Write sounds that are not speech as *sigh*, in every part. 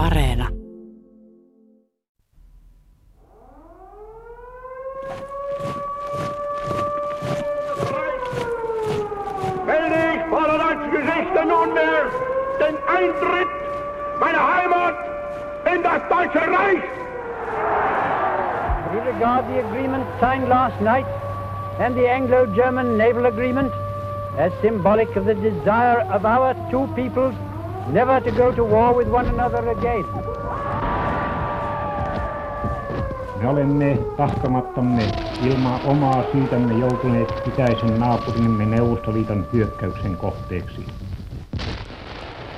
Areena. Wenn ich vor der deutschen nunmehr den Eintritt meiner Heimat in das Deutsche Reich We regard the agreement signed last night and the Anglo-German naval agreement as symbolic of the desire of our two peoples never to go to war with one another again. Me olemme tahtomattamme ilman omaa syytämme joutuneet itäisen naapurimme Neuvostoliiton hyökkäyksen kohteeksi.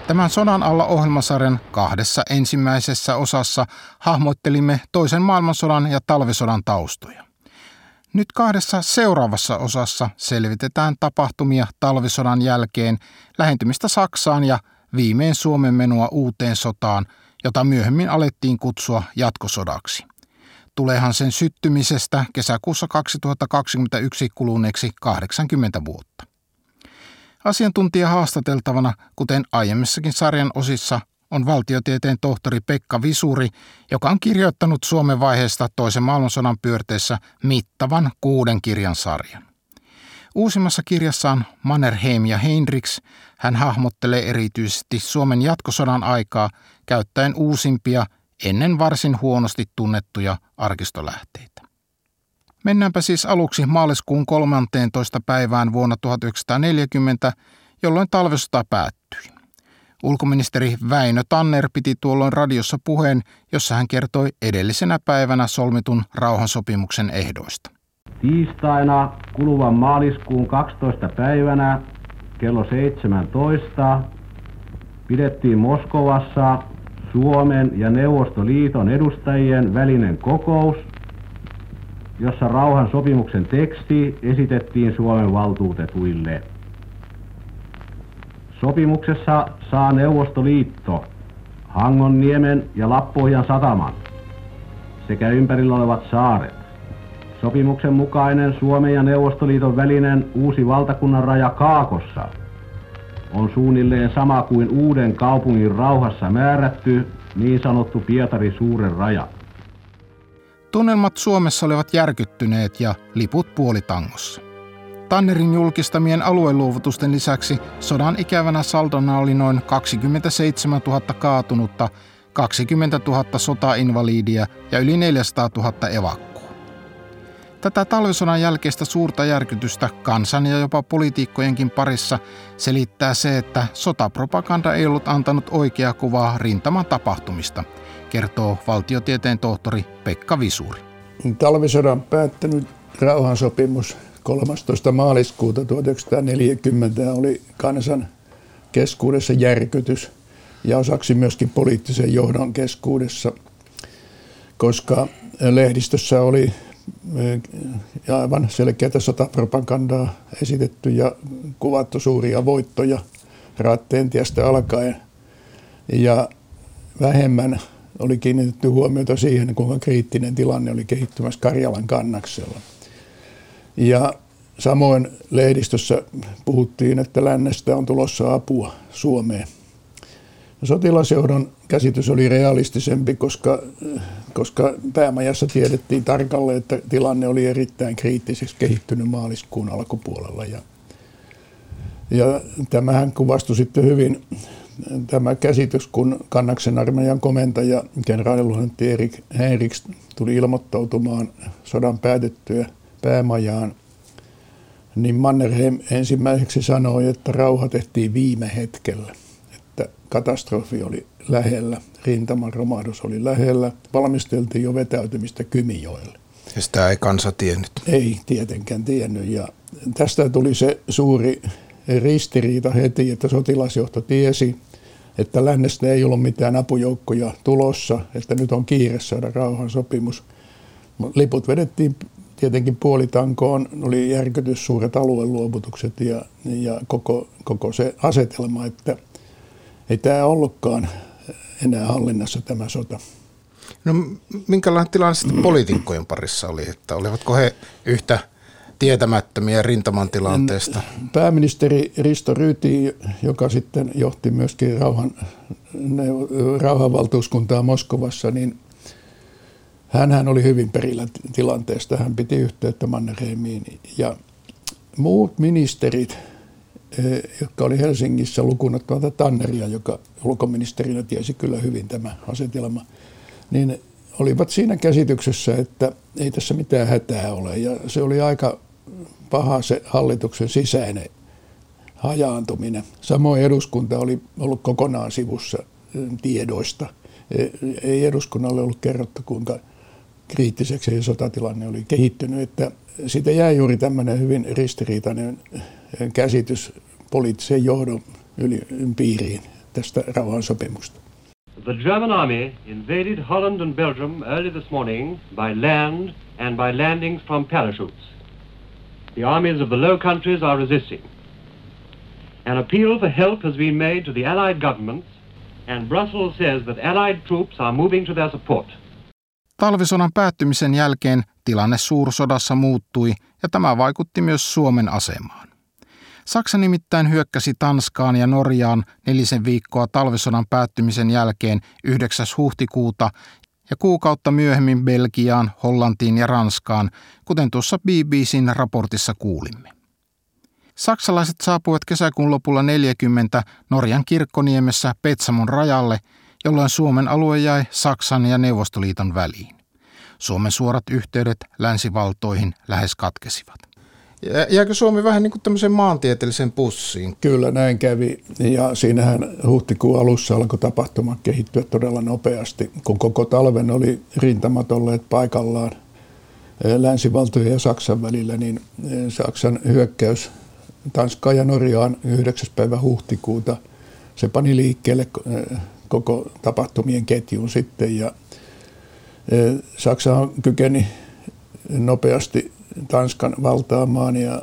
Tämän sodan alla ohjelmasarjan kahdessa ensimmäisessä osassa hahmottelimme toisen maailmansodan ja talvisodan taustoja. Nyt kahdessa seuraavassa osassa selvitetään tapahtumia talvisodan jälkeen, lähentymistä Saksaan ja viimein Suomen menoa uuteen sotaan, jota myöhemmin alettiin kutsua jatkosodaksi. Tuleehan sen syttymisestä kesäkuussa 2021 kuluneeksi 80 vuotta. Asiantuntija haastateltavana, kuten aiemmissakin sarjan osissa, on valtiotieteen tohtori Pekka Visuri, joka on kirjoittanut Suomen vaiheesta toisen maailmansodan pyörteissä mittavan kuuden kirjan sarjan. Uusimmassa kirjassaan Mannerheim ja Heinrichs hän hahmottelee erityisesti Suomen jatkosodan aikaa käyttäen uusimpia, ennen varsin huonosti tunnettuja arkistolähteitä. Mennäänpä siis aluksi maaliskuun 13. päivään vuonna 1940, jolloin talvesota päättyi. Ulkoministeri Väinö Tanner piti tuolloin radiossa puheen, jossa hän kertoi edellisenä päivänä solmitun rauhansopimuksen ehdoista. Tiistaina kuluvan maaliskuun 12. päivänä kello 17 pidettiin Moskovassa Suomen ja Neuvostoliiton edustajien välinen kokous, jossa rauhan sopimuksen teksti esitettiin Suomen valtuutetuille. Sopimuksessa saa Neuvostoliitto Hangonniemen ja Lappohjan sataman sekä ympärillä olevat saaret. Sopimuksen mukainen Suomen ja Neuvostoliiton välinen uusi valtakunnan raja Kaakossa on suunnilleen sama kuin uuden kaupungin rauhassa määrätty niin sanottu Pietari suuren raja. Tunnelmat Suomessa olivat järkyttyneet ja liput puolitangossa. Tannerin julkistamien alueluovutusten lisäksi sodan ikävänä saldona oli noin 27 000 kaatunutta, 20 000 sotainvaliidia ja yli 400 000 evakkoa. Tätä talvisodan jälkeistä suurta järkytystä kansan ja jopa poliitikkojenkin parissa selittää se, että sotapropaganda ei ollut antanut oikeaa kuvaa rintaman tapahtumista, kertoo valtiotieteen tohtori Pekka Visuri. Talvisodan päättänyt rauhansopimus 13. maaliskuuta 1940 oli kansan keskuudessa järkytys ja osaksi myöskin poliittisen johdon keskuudessa, koska lehdistössä oli ja aivan selkeätä sotapropagandaa esitetty ja kuvattu suuria voittoja Raattentiestä alkaen. Ja vähemmän oli kiinnitetty huomiota siihen, kuinka kriittinen tilanne oli kehittymässä Karjalan kannaksella. Ja samoin lehdistössä puhuttiin, että lännestä on tulossa apua Suomeen. Sotilasjohdon käsitys oli realistisempi, koska, koska päämajassa tiedettiin tarkalleen, että tilanne oli erittäin kriittiseksi kehittynyt maaliskuun alkupuolella. Ja, ja tämähän kuvastui sitten hyvin tämä käsitys, kun Kannaksen armeijan komentaja, kenraaliluhentti Erik Henriks tuli ilmoittautumaan sodan päätettyä päämajaan, niin Mannerheim ensimmäiseksi sanoi, että rauha tehtiin viime hetkellä katastrofi oli lähellä, rintaman romahdus oli lähellä, valmisteltiin jo vetäytymistä Kymijoelle. Ja sitä ei kansa tiennyt. Ei tietenkään tiennyt ja tästä tuli se suuri ristiriita heti, että sotilasjohto tiesi, että lännestä ei ollut mitään apujoukkoja tulossa, että nyt on kiire saada rauhansopimus. Liput vedettiin tietenkin puolitankoon, oli järkytys, suuret alueluovutukset ja, ja koko, koko se asetelma, että – ei tämä ollutkaan enää hallinnassa tämä sota. No minkälainen tilanne sitten *clears throat* poliitikkojen parissa oli, että olivatko he yhtä tietämättömiä rintaman tilanteesta. Pääministeri Risto Ryti, joka sitten johti myöskin rauhan, rauhanvaltuuskuntaa Moskovassa, niin hän oli hyvin perillä tilanteesta. Hän piti yhteyttä Mannerheimiin ja muut ministerit, jotka oli Helsingissä lukunottamatta Tanneria, joka ulkoministerinä tiesi kyllä hyvin tämä asetelma, niin olivat siinä käsityksessä, että ei tässä mitään hätää ole. Ja se oli aika paha se hallituksen sisäinen hajaantuminen. Samoin eduskunta oli ollut kokonaan sivussa eh, tiedoista. Eh, ei eduskunnalle ollut kerrottu, kuinka kriittiseksi sotatilanne oli kehittynyt, että siitä jäi juuri tämmöinen hyvin ristiriitainen käsitys poliittisen johdon yli, piiriin tästä rauhansopimusta. The German army invaded Holland and Belgium early this morning by land and by landings from parachutes. The armies of the Low Countries are resisting. An appeal for help has been made to the Allied governments, and Brussels says that Allied troops are moving to their support. Talvisodan päättymisen jälkeen tilanne suursodassa muuttui ja tämä vaikutti myös Suomen asemaan. Saksa nimittäin hyökkäsi Tanskaan ja Norjaan nelisen viikkoa talvisodan päättymisen jälkeen 9. huhtikuuta ja kuukautta myöhemmin Belgiaan, Hollantiin ja Ranskaan, kuten tuossa BBCn raportissa kuulimme. Saksalaiset saapuivat kesäkuun lopulla 40 Norjan kirkkoniemessä Petsamon rajalle – jolloin Suomen alue jäi Saksan ja Neuvostoliiton väliin. Suomen suorat yhteydet länsivaltoihin lähes katkesivat. Jääkö Suomi vähän niin kuin tämmöiseen maantieteelliseen pussiin? Kyllä näin kävi ja siinähän huhtikuun alussa alkoi tapahtuma kehittyä todella nopeasti, kun koko talven oli rintamat olleet paikallaan länsivaltojen ja Saksan välillä, niin Saksan hyökkäys Tanskaan ja Norjaan 9. päivä huhtikuuta, se pani liikkeelle koko tapahtumien ketjun sitten ja Saksa kykeni nopeasti Tanskan valtaamaan ja,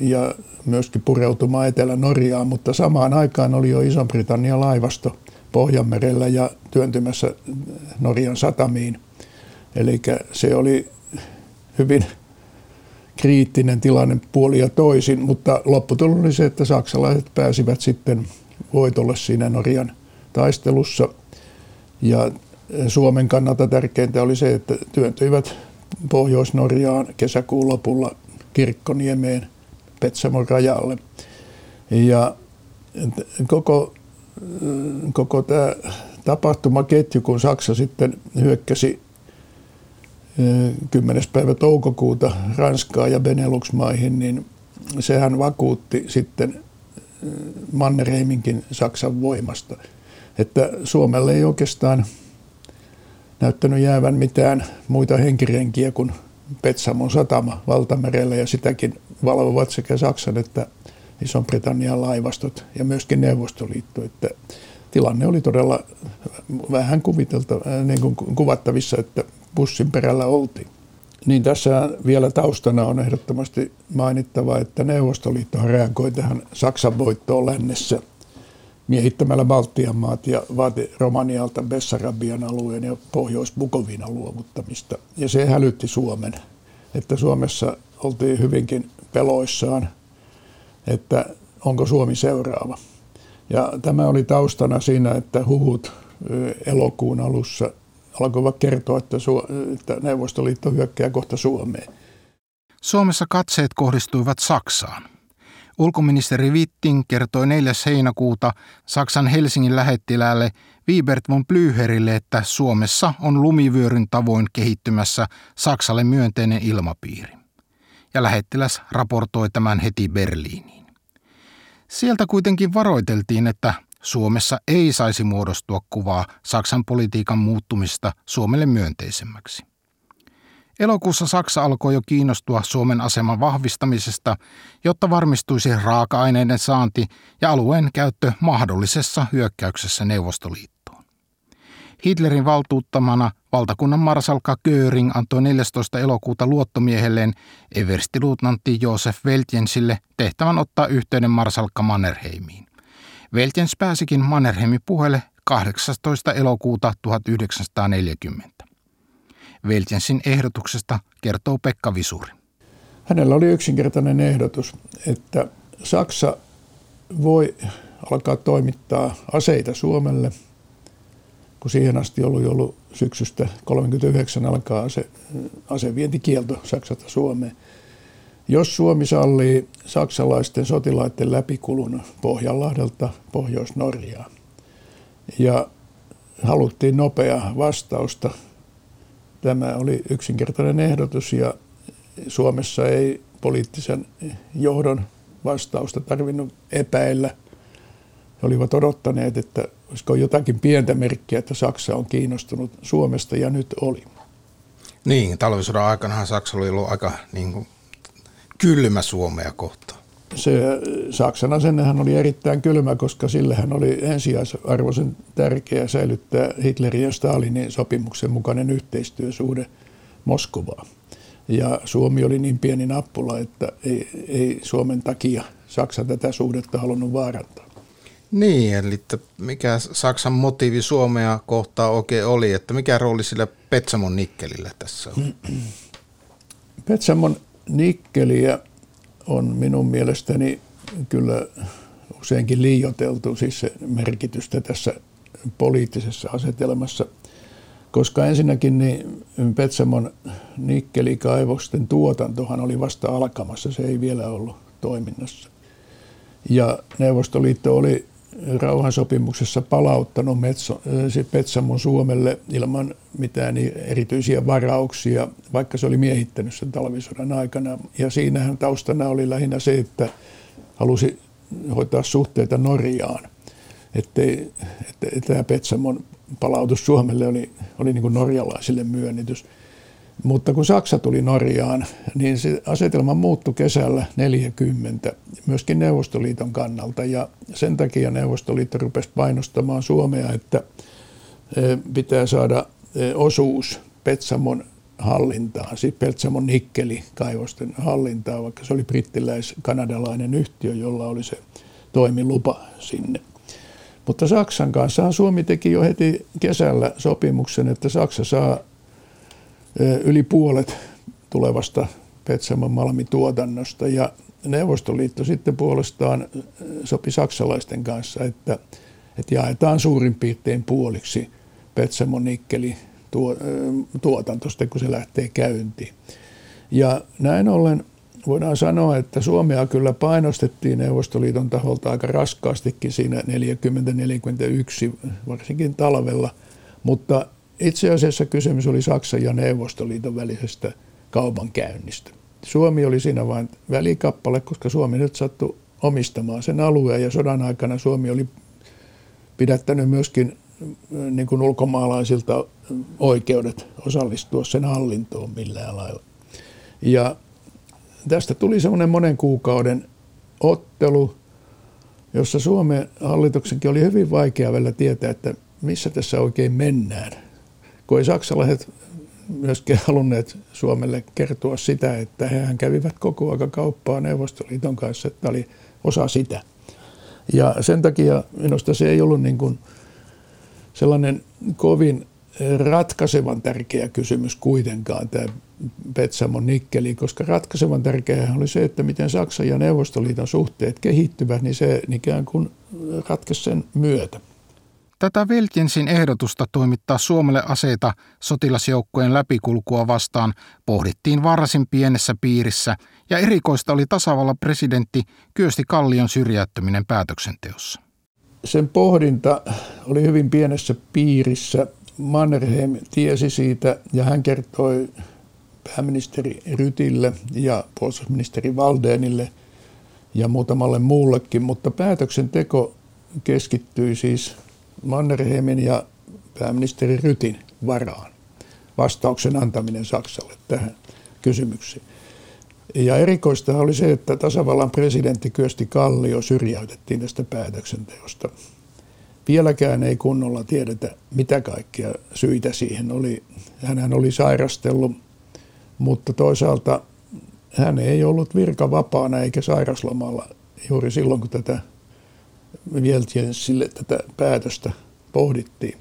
ja myöskin pureutumaan Etelä-Norjaan, mutta samaan aikaan oli jo Iso-Britannian laivasto Pohjanmerellä ja työntymässä Norjan satamiin. Eli se oli hyvin kriittinen tilanne puoli ja toisin, mutta lopputulos oli se, että saksalaiset pääsivät sitten voitolle siinä Norjan taistelussa. Ja Suomen kannalta tärkeintä oli se, että työntyivät Pohjois-Norjaan kesäkuun lopulla Kirkkoniemeen Petsamon rajalle. Ja koko, koko tämä tapahtumaketju, kun Saksa sitten hyökkäsi 10. päivä toukokuuta Ranskaa ja Benelux-maihin, niin sehän vakuutti sitten Mannerheiminkin Saksan voimasta – että Suomelle ei oikeastaan näyttänyt jäävän mitään muita henkirenkiä kuin Petsamon satama valtamerellä ja sitäkin valvovat sekä Saksan että Iso-Britannian laivastot ja myöskin Neuvostoliitto. Että tilanne oli todella vähän kuvitelta, niin kuin kuvattavissa, että bussin perällä oltiin. Niin tässä vielä taustana on ehdottomasti mainittava, että Neuvostoliitto reagoi tähän Saksan voittoon lännessä – miehittämällä Baltian maat ja vaati Romanialta Bessarabian alueen ja Pohjois-Bukovinan luovuttamista. Ja se hälytti Suomen, että Suomessa oltiin hyvinkin peloissaan, että onko Suomi seuraava. Ja tämä oli taustana siinä, että huhut elokuun alussa alkoivat kertoa, että, että Neuvostoliitto hyökkää kohta Suomeen. Suomessa katseet kohdistuivat Saksaan. Ulkoministeri Witting kertoi 4. heinäkuuta Saksan Helsingin lähettiläälle Wiebert von Blüherille, että Suomessa on lumivyöryn tavoin kehittymässä Saksalle myönteinen ilmapiiri. Ja lähettiläs raportoi tämän heti Berliiniin. Sieltä kuitenkin varoiteltiin, että Suomessa ei saisi muodostua kuvaa Saksan politiikan muuttumista Suomelle myönteisemmäksi. Elokuussa Saksa alkoi jo kiinnostua Suomen aseman vahvistamisesta, jotta varmistuisi raaka-aineiden saanti ja alueen käyttö mahdollisessa hyökkäyksessä Neuvostoliittoon. Hitlerin valtuuttamana valtakunnan marsalkka Göring antoi 14. elokuuta luottomiehelleen everstiluutnantti Josef Veltjensille tehtävän ottaa yhteyden marsalkka Mannerheimiin. Veltjens pääsikin Mannerheimin puhelle 18. elokuuta 1940. Veltjensin ehdotuksesta kertoo Pekka Visuri. Hänellä oli yksinkertainen ehdotus, että Saksa voi alkaa toimittaa aseita Suomelle, kun siihen asti oli ollut syksystä 1939 alkaa ase, asevientikielto Saksasta Suomeen. Jos Suomi sallii saksalaisten sotilaiden läpikulun Pohjanlahdelta Pohjois-Norjaan ja haluttiin nopea vastausta, tämä oli yksinkertainen ehdotus ja Suomessa ei poliittisen johdon vastausta tarvinnut epäillä. He olivat odottaneet, että olisiko jotakin pientä merkkiä, että Saksa on kiinnostunut Suomesta ja nyt oli. Niin, talvisodan aikana Saksa oli ollut aika niin kuin, kylmä Suomea kohtaan. Se Saksan asennehan oli erittäin kylmä, koska sillehän oli ensiarvoisen tärkeää säilyttää Hitlerin ja Stalinin sopimuksen mukainen yhteistyösuhde Moskovaan. Ja Suomi oli niin pieni nappula, että ei, ei Suomen takia Saksa tätä suhdetta halunnut vaarantaa. Niin, eli että mikä Saksan motiivi Suomea kohtaa oikein oli, että mikä rooli sillä Petsamon nikkelillä tässä on? Petsamon nikkeliä on minun mielestäni kyllä useinkin liioteltu, siis merkitystä tässä poliittisessa asetelmassa – koska ensinnäkin niin Petsamon nikkelikaivosten tuotantohan oli vasta alkamassa, se ei vielä ollut toiminnassa. Ja Neuvostoliitto oli rauhansopimuksessa palauttanut Metso, Petsamon Suomelle ilman mitään erityisiä varauksia, vaikka se oli miehittänyt sen talvisodan aikana. Ja siinähän taustana oli lähinnä se, että halusi hoitaa suhteita Norjaan. Ettei, että tämä Petsamon palautus Suomelle oli, oli niin kuin norjalaisille myönnytys. Mutta kun Saksa tuli Norjaan, niin se asetelma muuttui kesällä 40 myöskin Neuvostoliiton kannalta. Ja sen takia Neuvostoliitto rupesi painostamaan Suomea, että e, pitää saada e, osuus Petsamon hallintaan, siis Petsamon nikkelikaivosten hallintaan, vaikka se oli brittiläis-kanadalainen yhtiö, jolla oli se toimilupa sinne. Mutta Saksan kanssa Suomi teki jo heti kesällä sopimuksen, että Saksa saa yli puolet tulevasta Petsamon malmituotannosta ja Neuvostoliitto sitten puolestaan sopi saksalaisten kanssa, että, että jaetaan suurin piirtein puoliksi Petsamon nikkeli tuotantosta, kun se lähtee käyntiin. Ja näin ollen voidaan sanoa, että Suomea kyllä painostettiin Neuvostoliiton taholta aika raskaastikin siinä 40-41, varsinkin talvella, mutta itse asiassa kysymys oli Saksan ja Neuvostoliiton välisestä kaupankäynnistä. Suomi oli siinä vain välikappale, koska Suomi nyt sattui omistamaan sen alueen ja sodan aikana Suomi oli pidättänyt myöskin niin kuin ulkomaalaisilta oikeudet osallistua sen hallintoon millään lailla. Ja tästä tuli semmoinen monen kuukauden ottelu, jossa Suomen hallituksenkin oli hyvin vaikea vielä tietää, että missä tässä oikein mennään. Kun ei saksalaiset myöskään halunneet Suomelle kertoa sitä, että hehän kävivät koko ajan kauppaa Neuvostoliiton kanssa, että oli osa sitä. Ja sen takia minusta se ei ollut niin kuin sellainen kovin ratkaisevan tärkeä kysymys kuitenkaan tämä Petsamon nikkeli, koska ratkaisevan tärkeää oli se, että miten Saksan ja Neuvostoliiton suhteet kehittyvät, niin se ikään kuin ratkaisi sen myötä. Tätä Veltjensin ehdotusta toimittaa Suomelle aseita sotilasjoukkojen läpikulkua vastaan pohdittiin varsin pienessä piirissä ja erikoista oli tasavallan presidentti Kyösti Kallion syrjäyttäminen päätöksenteossa. Sen pohdinta oli hyvin pienessä piirissä. Mannerheim tiesi siitä ja hän kertoi pääministeri Rytille ja puolustusministeri Valdenille ja muutamalle muullekin, mutta päätöksenteko keskittyi siis Mannerheimin ja pääministeri Rytin varaan. Vastauksen antaminen Saksalle tähän kysymykseen. Ja erikoista oli se, että tasavallan presidentti Kyösti Kallio syrjäytettiin tästä päätöksenteosta. Vieläkään ei kunnolla tiedetä, mitä kaikkia syitä siihen oli. Hän oli sairastellut mutta toisaalta hän ei ollut virkavapaana eikä sairaslomalla juuri silloin, kun tätä sille tätä päätöstä pohdittiin.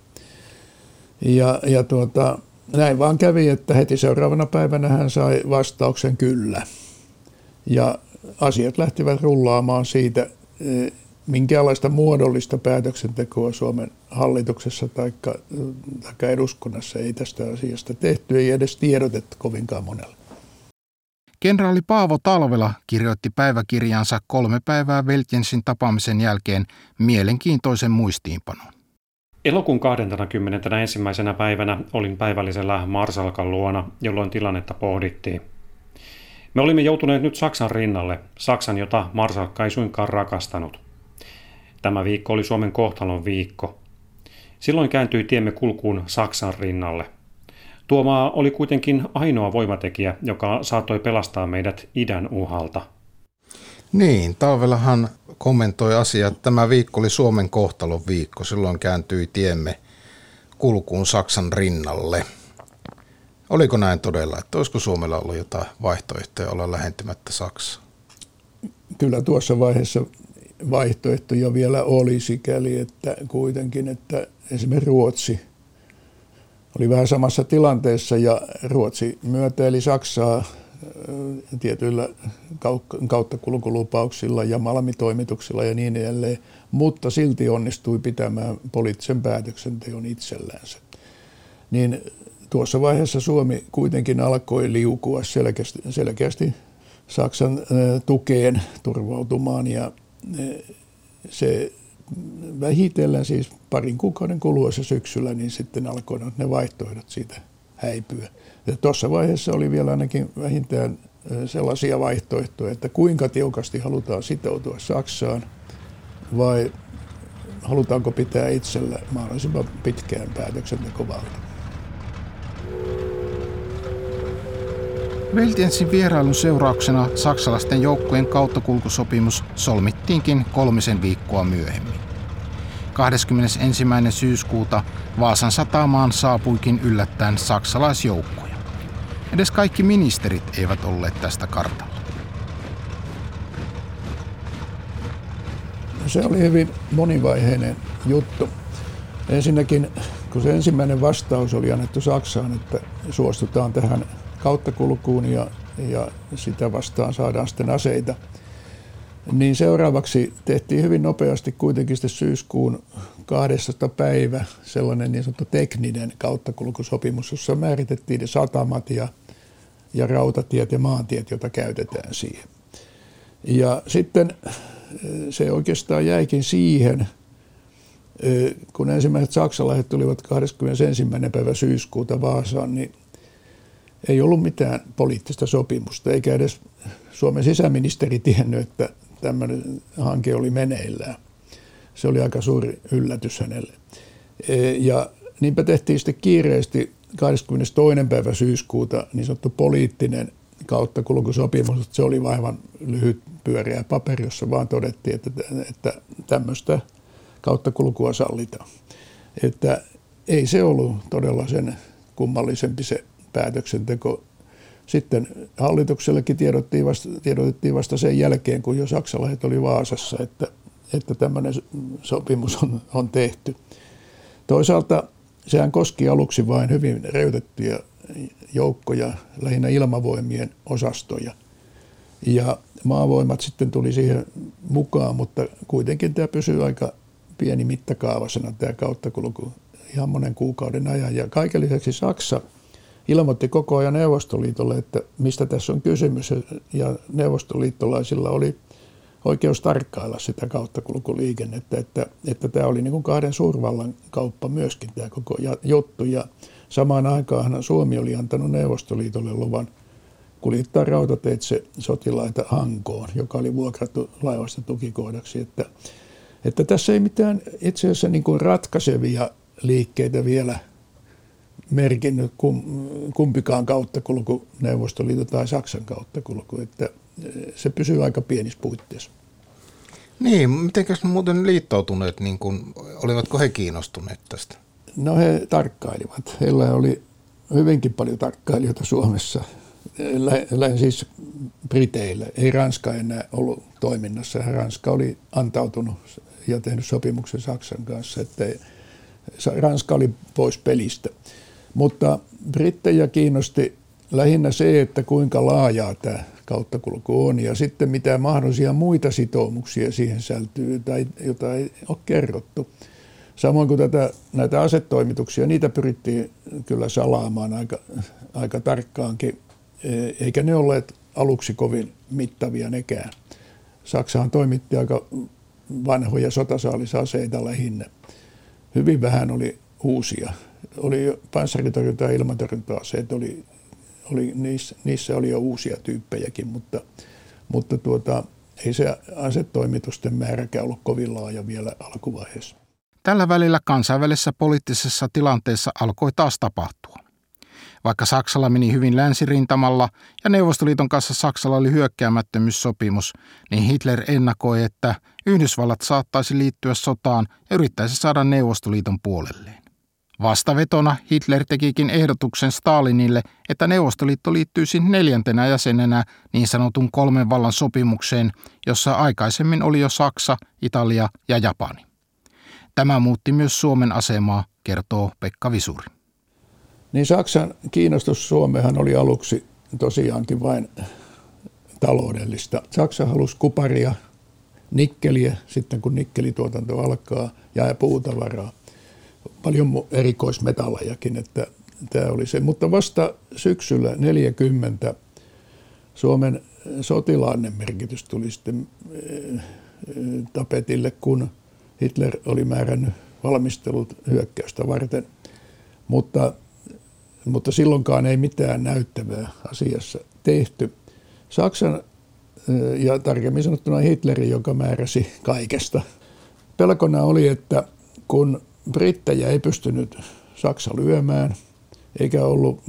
Ja, ja tuota, näin vaan kävi, että heti seuraavana päivänä hän sai vastauksen kyllä. Ja asiat lähtivät rullaamaan siitä. Minkäänlaista muodollista päätöksentekoa Suomen hallituksessa tai eduskunnassa ei tästä asiasta tehty, ei edes tiedotettu kovinkaan monelle. Kenraali Paavo Talvela kirjoitti päiväkirjansa kolme päivää Veltjensin tapaamisen jälkeen mielenkiintoisen muistiinpanon. Elokuun 21. päivänä olin päivällisellä Marsalkan luona, jolloin tilannetta pohdittiin. Me olimme joutuneet nyt Saksan rinnalle, Saksan, jota Marsalkka ei suinkaan rakastanut. Tämä viikko oli Suomen kohtalon viikko. Silloin kääntyi tiemme kulkuun Saksan rinnalle. Tuo maa oli kuitenkin ainoa voimatekijä, joka saattoi pelastaa meidät idän uhalta. Niin, talvellahan kommentoi asiaa, että tämä viikko oli Suomen kohtalon viikko. Silloin kääntyi tiemme kulkuun Saksan rinnalle. Oliko näin todella, että olisiko Suomella ollut jotain vaihtoehtoja olla lähentymättä Saksaa? Kyllä tuossa vaiheessa vaihtoehtoja vielä oli sikäli, että kuitenkin, että esimerkiksi Ruotsi oli vähän samassa tilanteessa ja Ruotsi myötäili Saksaa tietyillä kauttakulkulupauksilla ja malmitoimituksilla ja niin edelleen, mutta silti onnistui pitämään poliittisen päätöksenteon itsellänsä. Niin tuossa vaiheessa Suomi kuitenkin alkoi liukua selkeästi, selkeästi Saksan tukeen turvautumaan ja se vähitellen siis parin kuukauden kuluessa syksyllä, niin sitten alkoi ne vaihtoehdot siitä häipyä. Tuossa vaiheessa oli vielä ainakin vähintään sellaisia vaihtoehtoja, että kuinka tiukasti halutaan sitoutua Saksaan vai halutaanko pitää itsellä mahdollisimman pitkään päätöksentekovalta. Veltiensin vierailun seurauksena saksalaisten joukkojen kauttakulkusopimus solmittiinkin kolmisen viikkoa myöhemmin. 21. syyskuuta Vaasan satamaan saapuikin yllättäen saksalaisjoukkoja. Edes kaikki ministerit eivät olleet tästä kartalla. Se oli hyvin monivaiheinen juttu. Ensinnäkin, kun se ensimmäinen vastaus oli annettu Saksaan, että suostutaan tähän kauttakulkuun ja, ja sitä vastaan saadaan sitten aseita, niin seuraavaksi tehtiin hyvin nopeasti kuitenkin sitten syyskuun 12. päivä sellainen niin sanottu tekninen kauttakulkusopimus, jossa määritettiin ne satamat ja, ja rautatiet ja maantiet, joita käytetään siihen. Ja sitten eh, se oikeastaan jäikin siihen, eh, kun ensimmäiset saksalaiset tulivat 21. päivä syyskuuta Vaasaan, niin ei ollut mitään poliittista sopimusta, eikä edes Suomen sisäministeri tiennyt, että tämmöinen hanke oli meneillään. Se oli aika suuri yllätys hänelle. E, ja niinpä tehtiin sitten kiireesti 22. päivä syyskuuta niin sanottu poliittinen kautta kulkusopimus, se oli aivan lyhyt pyöreä paperi, jossa vaan todettiin, että, että tämmöistä kautta kulkua sallitaan. Että ei se ollut todella sen kummallisempi se päätöksenteko. Sitten hallituksellekin tiedottiin vasta, tiedotettiin vasta sen jälkeen, kun jo saksalaiset oli Vaasassa, että, että tämmöinen sopimus on, on tehty. Toisaalta sehän koski aluksi vain hyvin reytettyjä joukkoja, lähinnä ilmavoimien osastoja. Ja maavoimat sitten tuli siihen mukaan, mutta kuitenkin tämä pysyy aika pieni mittakaavasena tämä kauttakulku ihan monen kuukauden ajan. Ja kaiken lisäksi Saksa – ilmoitti koko ajan Neuvostoliitolle, että mistä tässä on kysymys. Ja neuvostoliittolaisilla oli oikeus tarkkailla sitä kauttakulkuliikennettä, että, että tämä oli niin kuin kahden suurvallan kauppa myöskin tämä koko juttu. Ja samaan aikaan Suomi oli antanut Neuvostoliitolle luvan kuljettaa rautateitse sotilaita Hankoon, joka oli vuokrattu laivasta tukikohdaksi. Että, että tässä ei mitään itse asiassa niin kuin ratkaisevia liikkeitä vielä – merkinnyt kum, kumpikaan kauttakulku, Neuvostoliiton tai Saksan kauttakulku, että eh, se pysyy aika pienissä puitteissa. Niin, miten muuten liittoutuneet, niin kun, olivatko he kiinnostuneet tästä? No he tarkkailivat. Heillä oli hyvinkin paljon tarkkailijoita Suomessa, lähinnä siis Briteillä. Ei Ranska enää ollut toiminnassa. Ranska oli antautunut ja tehnyt sopimuksen Saksan kanssa, että Ranska oli pois pelistä. Mutta brittejä kiinnosti lähinnä se, että kuinka laajaa tämä kauttakulku on. Ja sitten mitä mahdollisia muita sitoumuksia siihen sältyy, tai jota ei ole kerrottu. Samoin kuin tätä, näitä asetoimituksia, niitä pyrittiin kyllä salaamaan aika, aika tarkkaankin, e, eikä ne olleet aluksi kovin mittavia nekään. Saksahan toimitti aika vanhoja sotasaalisaseita lähinnä. Hyvin vähän oli uusia. Oli panssaritorjunta ja ilmatorjunta-aseet, oli, oli, niissä, niissä oli jo uusia tyyppejäkin, mutta, mutta tuota, ei se asetoimitusten määräkään ollut kovin laaja vielä alkuvaiheessa. Tällä välillä kansainvälisessä poliittisessa tilanteessa alkoi taas tapahtua. Vaikka Saksalla meni hyvin länsirintamalla ja Neuvostoliiton kanssa Saksalla oli hyökkäämättömyyssopimus, niin Hitler ennakoi, että Yhdysvallat saattaisi liittyä sotaan ja yrittäisi saada Neuvostoliiton puolelleen. Vastavetona Hitler tekikin ehdotuksen Stalinille, että Neuvostoliitto liittyisi neljäntenä jäsenenä niin sanotun kolmen vallan sopimukseen, jossa aikaisemmin oli jo Saksa, Italia ja Japani. Tämä muutti myös Suomen asemaa, kertoo Pekka Visuri. Niin Saksan kiinnostus Suomehan oli aluksi tosiaankin vain taloudellista. Saksa halusi kuparia, nikkeliä, sitten kun nikkelituotanto alkaa, ja puutavaraa. Paljon erikoismetallejakin, että tämä oli se. Mutta vasta syksyllä 40 Suomen sotilainen merkitys tuli sitten eh, tapetille, kun Hitler oli määrännyt valmistelut hyökkäystä varten. Mutta mutta silloinkaan ei mitään näyttävää asiassa tehty. Saksan ja tarkemmin sanottuna Hitlerin, joka määräsi kaikesta. Pelkona oli, että kun brittejä ei pystynyt Saksa lyömään, eikä ollut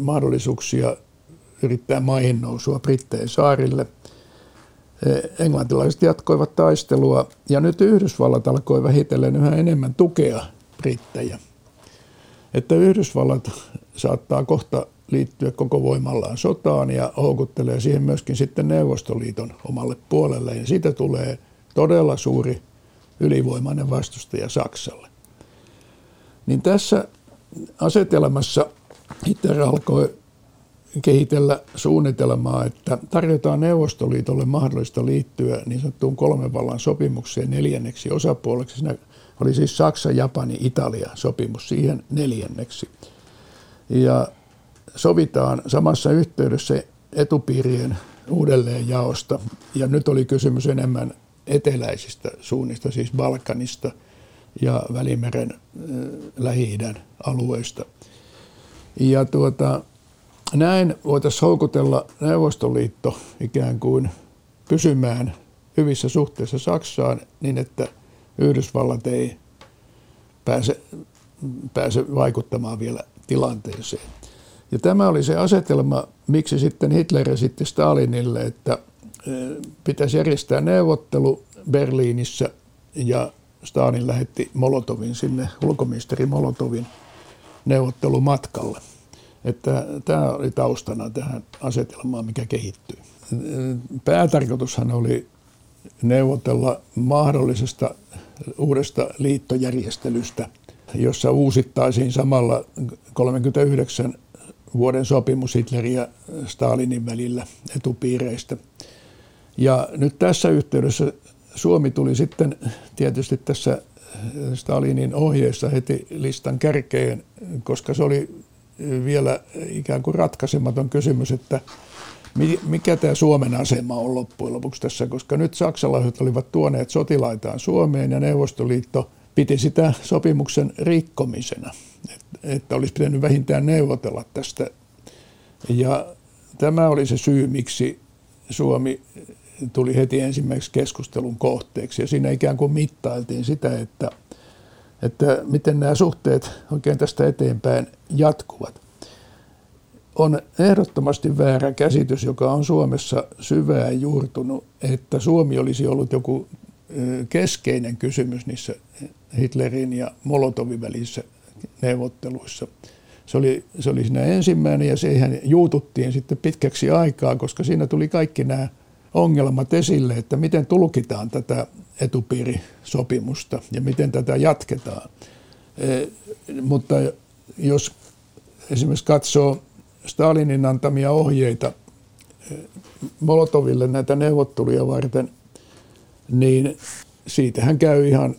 mahdollisuuksia yrittää maihin nousua Brittein saarille, englantilaiset jatkoivat taistelua ja nyt Yhdysvallat alkoi vähitellen yhä enemmän tukea brittejä että Yhdysvallat saattaa kohta liittyä koko voimallaan sotaan ja houkuttelee siihen myöskin sitten Neuvostoliiton omalle puolelle. Ja siitä tulee todella suuri ylivoimainen vastustaja Saksalle. Niin tässä asetelmassa Hitler alkoi kehitellä suunnitelmaa, että tarjotaan Neuvostoliitolle mahdollista liittyä niin sanottuun kolmen vallan sopimukseen neljänneksi osapuoleksi. Siinä oli siis Saksa, Japani, Italia sopimus siihen neljänneksi. Ja sovitaan samassa yhteydessä etupiirien uudelleenjaosta. Ja nyt oli kysymys enemmän eteläisistä suunnista, siis Balkanista ja Välimeren äh, Lähi-idän alueista. Ja tuota, näin voitaisiin houkutella Neuvostoliitto ikään kuin pysymään hyvissä suhteissa Saksaan niin, että Yhdysvallat ei pääse, pääse vaikuttamaan vielä tilanteeseen. Ja tämä oli se asetelma, miksi sitten Hitler esitti Stalinille, että e, pitäisi järjestää neuvottelu Berliinissä ja Stalin lähetti Molotovin sinne, ulkoministeri Molotovin neuvottelumatkalle. Että tämä oli taustana tähän asetelmaan, mikä kehittyy. Päätarkoitushan oli neuvotella mahdollisesta uudesta liittojärjestelystä, jossa uusittaisiin samalla 39 vuoden sopimus Hitlerin ja Stalinin välillä etupiireistä. Ja nyt tässä yhteydessä Suomi tuli sitten tietysti tässä Stalinin ohjeessa heti listan kärkeen, koska se oli vielä ikään kuin ratkaisematon kysymys, että mikä tämä Suomen asema on loppujen lopuksi tässä, koska nyt saksalaiset olivat tuoneet sotilaitaan Suomeen ja Neuvostoliitto piti sitä sopimuksen rikkomisena, että olisi pitänyt vähintään neuvotella tästä. Ja tämä oli se syy, miksi Suomi tuli heti ensimmäiseksi keskustelun kohteeksi. Ja siinä ikään kuin mittailtiin sitä, että, että miten nämä suhteet oikein tästä eteenpäin jatkuvat on ehdottomasti väärä käsitys, joka on Suomessa syvään juurtunut, että Suomi olisi ollut joku keskeinen kysymys niissä Hitlerin ja Molotovin välisissä neuvotteluissa. Se oli, se oli siinä ensimmäinen ja siihen juututtiin sitten pitkäksi aikaa, koska siinä tuli kaikki nämä ongelmat esille, että miten tulkitaan tätä etupiirisopimusta ja miten tätä jatketaan. E, mutta jos esimerkiksi katsoo Stalinin antamia ohjeita Molotoville näitä neuvotteluja varten, niin siitähän käy ihan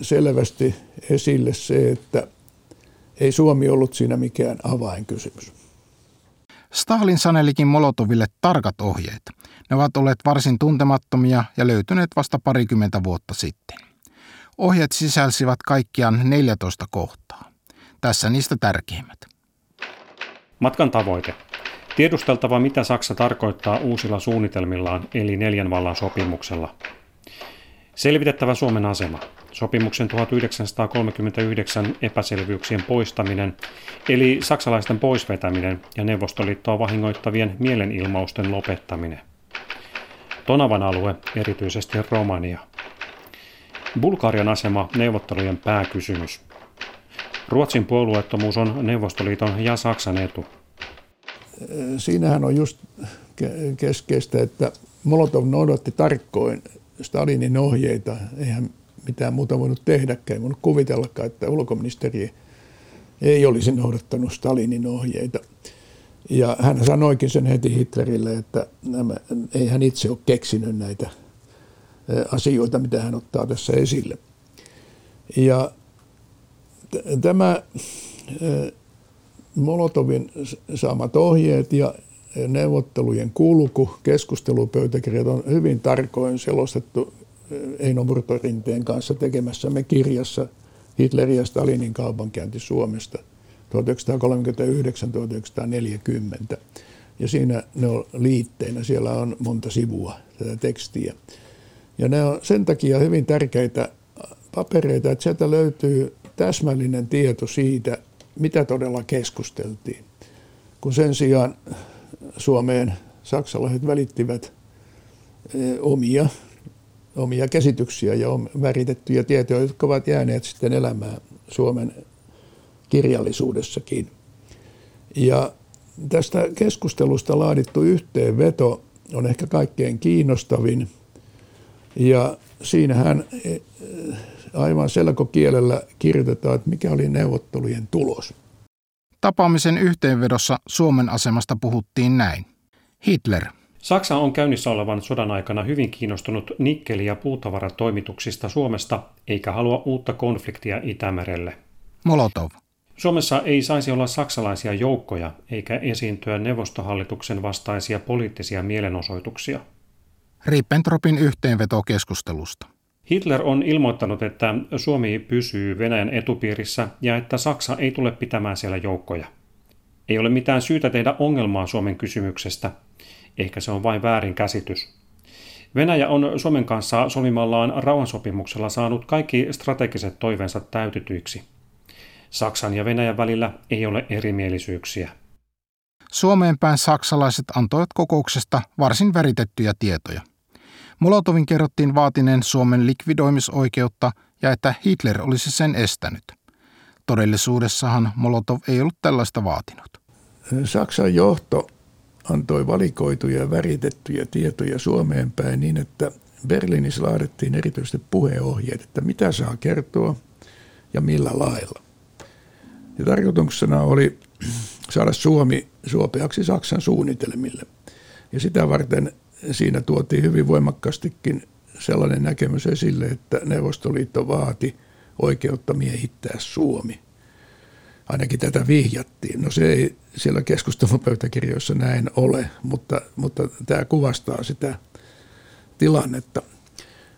selvästi esille se, että ei Suomi ollut siinä mikään avainkysymys. Stalin sanelikin Molotoville tarkat ohjeet. Ne ovat olleet varsin tuntemattomia ja löytyneet vasta parikymmentä vuotta sitten. Ohjeet sisälsivät kaikkiaan 14 kohtaa. Tässä niistä tärkeimmät. Matkan tavoite. Tiedusteltava, mitä Saksa tarkoittaa uusilla suunnitelmillaan, eli neljän vallan sopimuksella. Selvitettävä Suomen asema. Sopimuksen 1939 epäselvyyksien poistaminen, eli saksalaisten poisvetäminen ja Neuvostoliittoa vahingoittavien mielenilmausten lopettaminen. Tonavan alue, erityisesti Romania. Bulgarian asema neuvottelujen pääkysymys. Ruotsin puolueettomuus on Neuvostoliiton ja Saksan etu. Siinähän on just keskeistä, että Molotov noudatti tarkkoin Stalinin ohjeita. Eihän mitään muuta voinut tehdäkään. Ei voinut kuvitellakaan, että ulkoministeri ei olisi noudattanut Stalinin ohjeita. Ja hän sanoikin sen heti Hitlerille, että nämä, ei hän itse ole keksinyt näitä asioita, mitä hän ottaa tässä esille. Ja t- tämä Molotovin saamat ohjeet ja neuvottelujen kulku, keskustelupöytäkirjat on hyvin tarkoin selostettu Eino Murtorinteen kanssa tekemässämme kirjassa Hitlerin ja Stalinin kaupankäynti Suomesta 1939-1940. Ja siinä ne on liitteinä, siellä on monta sivua tätä tekstiä. Ja ne on sen takia hyvin tärkeitä papereita, että sieltä löytyy täsmällinen tieto siitä, mitä todella keskusteltiin. Kun sen sijaan Suomeen saksalaiset välittivät eh, omia, omia käsityksiä ja väritettyjä tietoja, jotka ovat jääneet sitten elämään Suomen kirjallisuudessakin. Ja tästä keskustelusta laadittu yhteenveto on ehkä kaikkein kiinnostavin. Ja siinähän eh, aivan selkokielellä kirjoitetaan, että mikä oli neuvottelujen tulos. Tapaamisen yhteenvedossa Suomen asemasta puhuttiin näin. Hitler. Saksa on käynnissä olevan sodan aikana hyvin kiinnostunut nikkeli- ja puutavaratoimituksista Suomesta, eikä halua uutta konfliktia Itämerelle. Molotov. Suomessa ei saisi olla saksalaisia joukkoja eikä esiintyä neuvostohallituksen vastaisia poliittisia mielenosoituksia. Rippentropin yhteenveto keskustelusta. Hitler on ilmoittanut, että Suomi pysyy Venäjän etupiirissä ja että Saksa ei tule pitämään siellä joukkoja. Ei ole mitään syytä tehdä ongelmaa Suomen kysymyksestä. Ehkä se on vain väärin käsitys. Venäjä on Suomen kanssa solmimallaan rauhansopimuksella saanut kaikki strategiset toiveensa täytetyiksi. Saksan ja Venäjän välillä ei ole erimielisyyksiä. Suomeen päin saksalaiset antoivat kokouksesta varsin väritettyjä tietoja. Molotovin kerrottiin vaatineen Suomen likvidoimisoikeutta ja että Hitler olisi sen estänyt. Todellisuudessahan Molotov ei ollut tällaista vaatinut. Saksan johto antoi valikoituja ja väritettyjä tietoja Suomeen päin niin, että Berliinissä laadittiin erityisesti puheohjeet, että mitä saa kertoa ja millä lailla. Ja tarkoituksena oli saada Suomi suopeaksi Saksan suunnitelmille. Ja sitä varten siinä tuotiin hyvin voimakkaastikin sellainen näkemys esille, että Neuvostoliitto vaati oikeutta miehittää Suomi. Ainakin tätä vihjattiin. No se ei siellä keskustelupöytäkirjoissa näin ole, mutta, mutta tämä kuvastaa sitä tilannetta.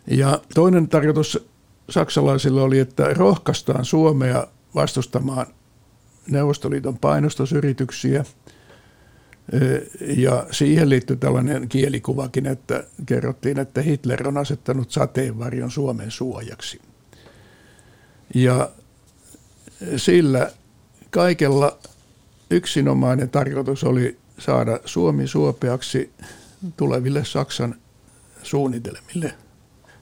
Ja toinen tarkoitus saksalaisille oli, että rohkaistaan Suomea vastustamaan Neuvostoliiton painostusyrityksiä – ja siihen liittyy tällainen kielikuvakin, että kerrottiin, että Hitler on asettanut sateenvarjon Suomen suojaksi. Ja sillä kaikella yksinomainen tarkoitus oli saada Suomi suopeaksi tuleville Saksan suunnitelmille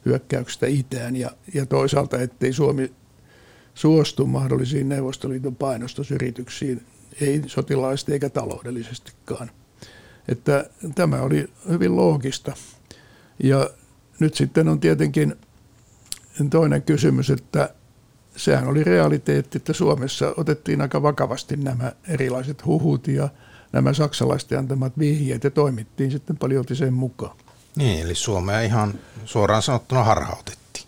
hyökkäyksestä itään ja, ja toisaalta, ettei Suomi suostu mahdollisiin Neuvostoliiton painostusyrityksiin ei sotilaallisesti eikä taloudellisestikaan. Että tämä oli hyvin loogista. Ja nyt sitten on tietenkin toinen kysymys, että sehän oli realiteetti, että Suomessa otettiin aika vakavasti nämä erilaiset huhut ja nämä saksalaisten antamat vihjeet ja toimittiin sitten paljon sen mukaan. Niin, eli Suomea ihan suoraan sanottuna harhautettiin.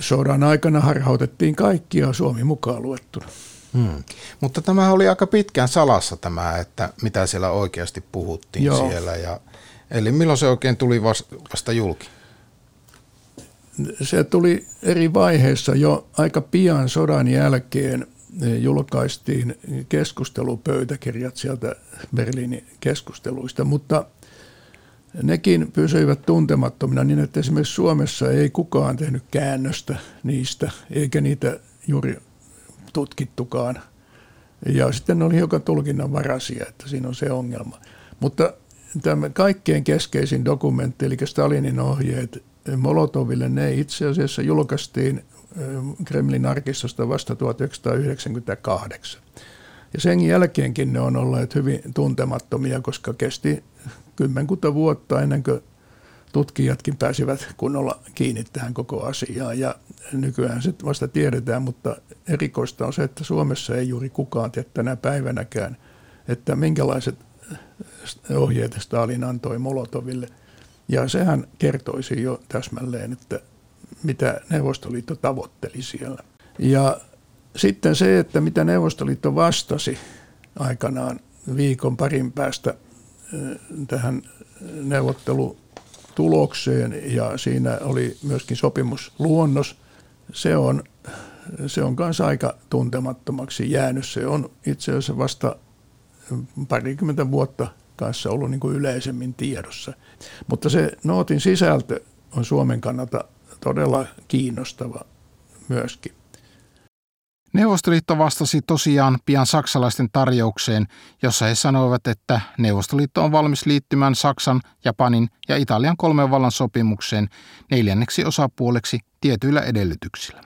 Sodan aikana harhautettiin kaikkia Suomi mukaan luettuna. Hmm. Mutta tämä oli aika pitkään salassa tämä, että mitä siellä oikeasti puhuttiin Joo. siellä. Ja, eli milloin se oikein tuli vasta, vasta julki? Se tuli eri vaiheissa jo aika pian sodan jälkeen julkaistiin keskustelupöytäkirjat sieltä Berliinin keskusteluista, mutta nekin pysyivät tuntemattomina niin, että esimerkiksi Suomessa ei kukaan tehnyt käännöstä niistä, eikä niitä juuri tutkittukaan. Ja sitten oli hiukan tulkinnan varasia, että siinä on se ongelma. Mutta tämä kaikkein keskeisin dokumentti, eli Stalinin ohjeet Molotoville, ne itse asiassa julkaistiin Kremlin arkistosta vasta 1998. Ja sen jälkeenkin ne on olleet hyvin tuntemattomia, koska kesti kymmenkunta vuotta ennen kuin tutkijatkin pääsivät kunnolla kiinni tähän koko asiaan. Ja nykyään se vasta tiedetään, mutta erikoista on se, että Suomessa ei juuri kukaan tiedä tänä päivänäkään, että minkälaiset ohjeet Stalin antoi Molotoville. Ja sehän kertoisi jo täsmälleen, että mitä Neuvostoliitto tavoitteli siellä. Ja sitten se, että mitä Neuvostoliitto vastasi aikanaan viikon parin päästä tähän neuvottelutulokseen ja siinä oli myöskin sopimusluonnos. Se on, se on kanssa aika tuntemattomaksi jäänyt. Se on itse asiassa vasta parikymmentä vuotta kanssa ollut niin kuin yleisemmin tiedossa. Mutta se nootin sisältö on Suomen kannalta todella kiinnostava myöskin. Neuvostoliitto vastasi tosiaan pian saksalaisten tarjoukseen, jossa he sanoivat, että Neuvostoliitto on valmis liittymään Saksan, Japanin ja Italian kolmen vallan sopimukseen neljänneksi osapuoleksi tietyillä edellytyksillä.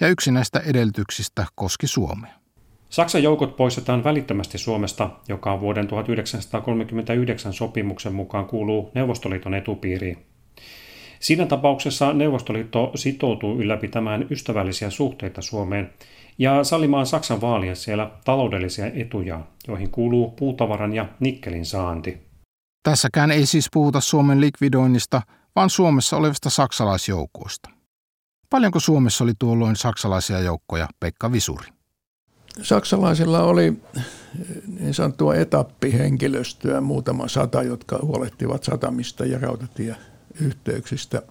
Ja yksi näistä edellytyksistä koski Suomea. Saksan joukot poistetaan välittömästi Suomesta, joka on vuoden 1939 sopimuksen mukaan kuuluu Neuvostoliiton etupiiriin. Siinä tapauksessa Neuvostoliitto sitoutuu ylläpitämään ystävällisiä suhteita Suomeen ja sallimaan Saksan vaalia siellä taloudellisia etuja, joihin kuuluu puutavaran ja nikkelin saanti. Tässäkään ei siis puhuta Suomen likvidoinnista, vaan Suomessa olevista saksalaisjoukoista. Paljonko Suomessa oli tuolloin saksalaisia joukkoja, Pekka Visuri? Saksalaisilla oli niin sanottua etappihenkilöstöä muutama sata, jotka huolehtivat satamista ja rautatieyhteyksistä.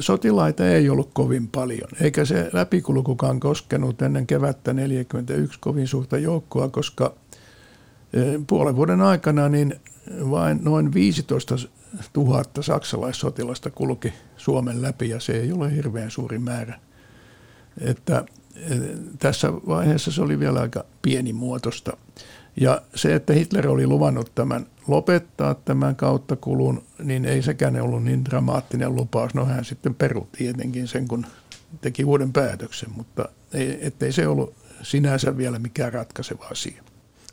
Sotilaita ei ollut kovin paljon, eikä se läpikulkukaan koskenut ennen kevättä 1941 kovin suurta joukkoa, koska puolen vuoden aikana niin vain noin 15 000 saksalaissotilasta kulki Suomen läpi ja se ei ole hirveän suuri määrä. Että tässä vaiheessa se oli vielä aika pienimuotoista. Ja se, että Hitler oli luvannut tämän lopettaa tämän kauttakulun, niin ei sekään ollut niin dramaattinen lupaus. No hän sitten peru tietenkin sen, kun teki uuden päätöksen, mutta ei, ettei se ollut sinänsä vielä mikään ratkaiseva asia.